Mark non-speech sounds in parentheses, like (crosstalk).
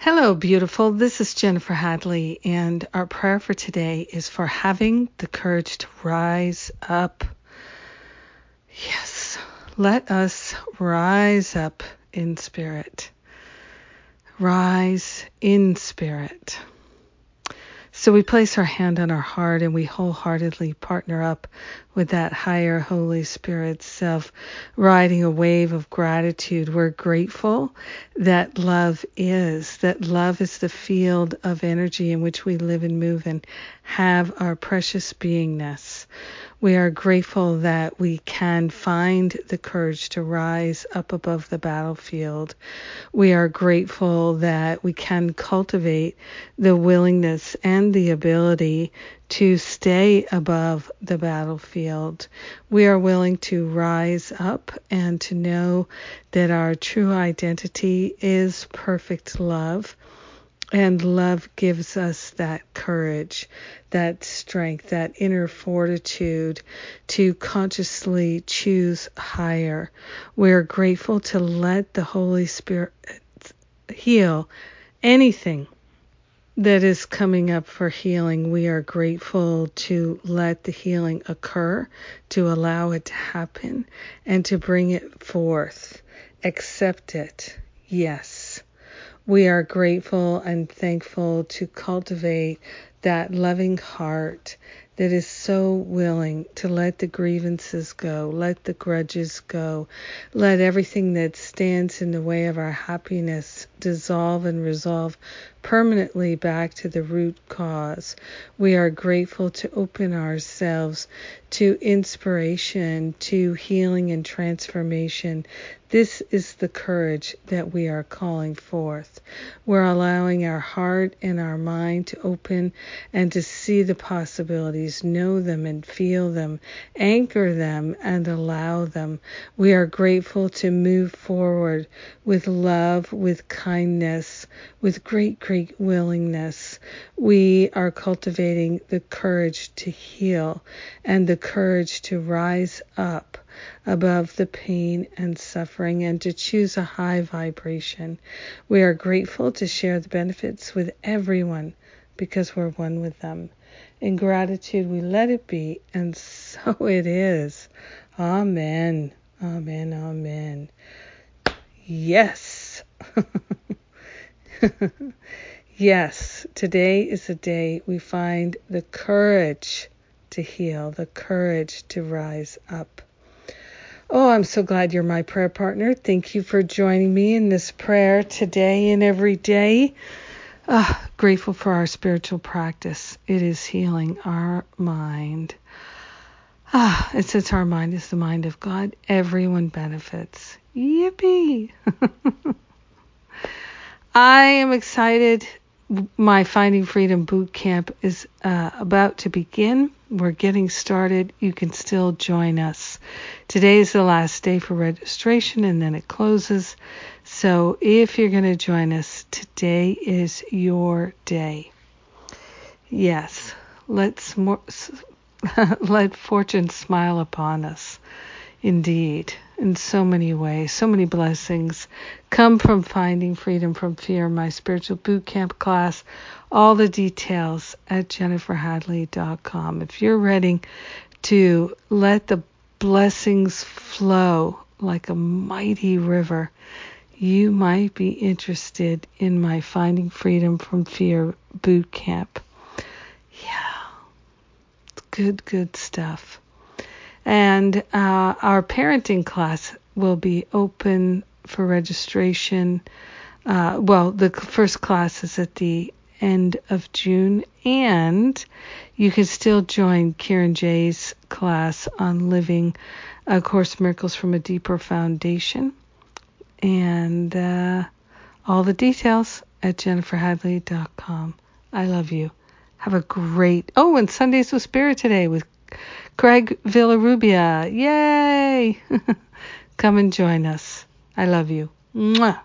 Hello, beautiful. This is Jennifer Hadley, and our prayer for today is for having the courage to rise up. Yes, let us rise up in spirit. Rise in spirit. So we place our hand on our heart and we wholeheartedly partner up with that higher Holy Spirit self, riding a wave of gratitude. We're grateful that love is, that love is the field of energy in which we live and move and have our precious beingness. We are grateful that we can find the courage to rise up above the battlefield. We are grateful that we can cultivate the willingness and the ability to stay above the battlefield. We are willing to rise up and to know that our true identity is perfect love and love gives us that courage, that strength, that inner fortitude to consciously choose higher. We're grateful to let the Holy Spirit heal anything that is coming up for healing. We are grateful to let the healing occur, to allow it to happen, and to bring it forth. Accept it. Yes we are grateful and thankful to cultivate that loving heart that is so willing to let the grievances go, let the grudges go, let everything that stands in the way of our happiness dissolve and resolve permanently back to the root cause. We are grateful to open ourselves to inspiration, to healing and transformation. This is the courage that we are calling forth. We're allowing our heart and our mind to open and to see the possibilities, know them and feel them, anchor them and allow them. We are grateful to move forward with love, with kindness, with great, great willingness. We are cultivating the courage to heal and the courage to rise up above the pain and suffering and to choose a high vibration. We are grateful to share the benefits with everyone because we're one with them. In gratitude, we let it be, and so (laughs) it is. Amen. Amen. Amen. Yes. (laughs) (laughs) yes, today is the day we find the courage to heal, the courage to rise up. Oh, I'm so glad you're my prayer partner. Thank you for joining me in this prayer today and every day. Uh, grateful for our spiritual practice. It is healing our mind. Ah, and since our mind is the mind of God, everyone benefits. Yippee! (laughs) I am excited my Finding Freedom Boot Camp is uh, about to begin. We're getting started. You can still join us. Today is the last day for registration and then it closes. So if you're going to join us, today is your day. Yes, let's more, (laughs) let fortune smile upon us. Indeed in so many ways. So many blessings come from finding freedom from fear. My spiritual boot camp class, all the details at jenniferhadley.com. If you're ready to let the blessings flow like a mighty river, you might be interested in my Finding Freedom from Fear boot camp. Yeah, good, good stuff. And uh, our parenting class will be open for registration. Uh, well, the first class is at the end of June, and you can still join Kieran Jay's class on living A Course Miracles from a Deeper Foundation. And uh, all the details at jenniferhadley.com. I love you. Have a great. Oh, and Sundays with Spirit today with Craig Villarubia. Yay! (laughs) Come and join us. I love you. Mwah.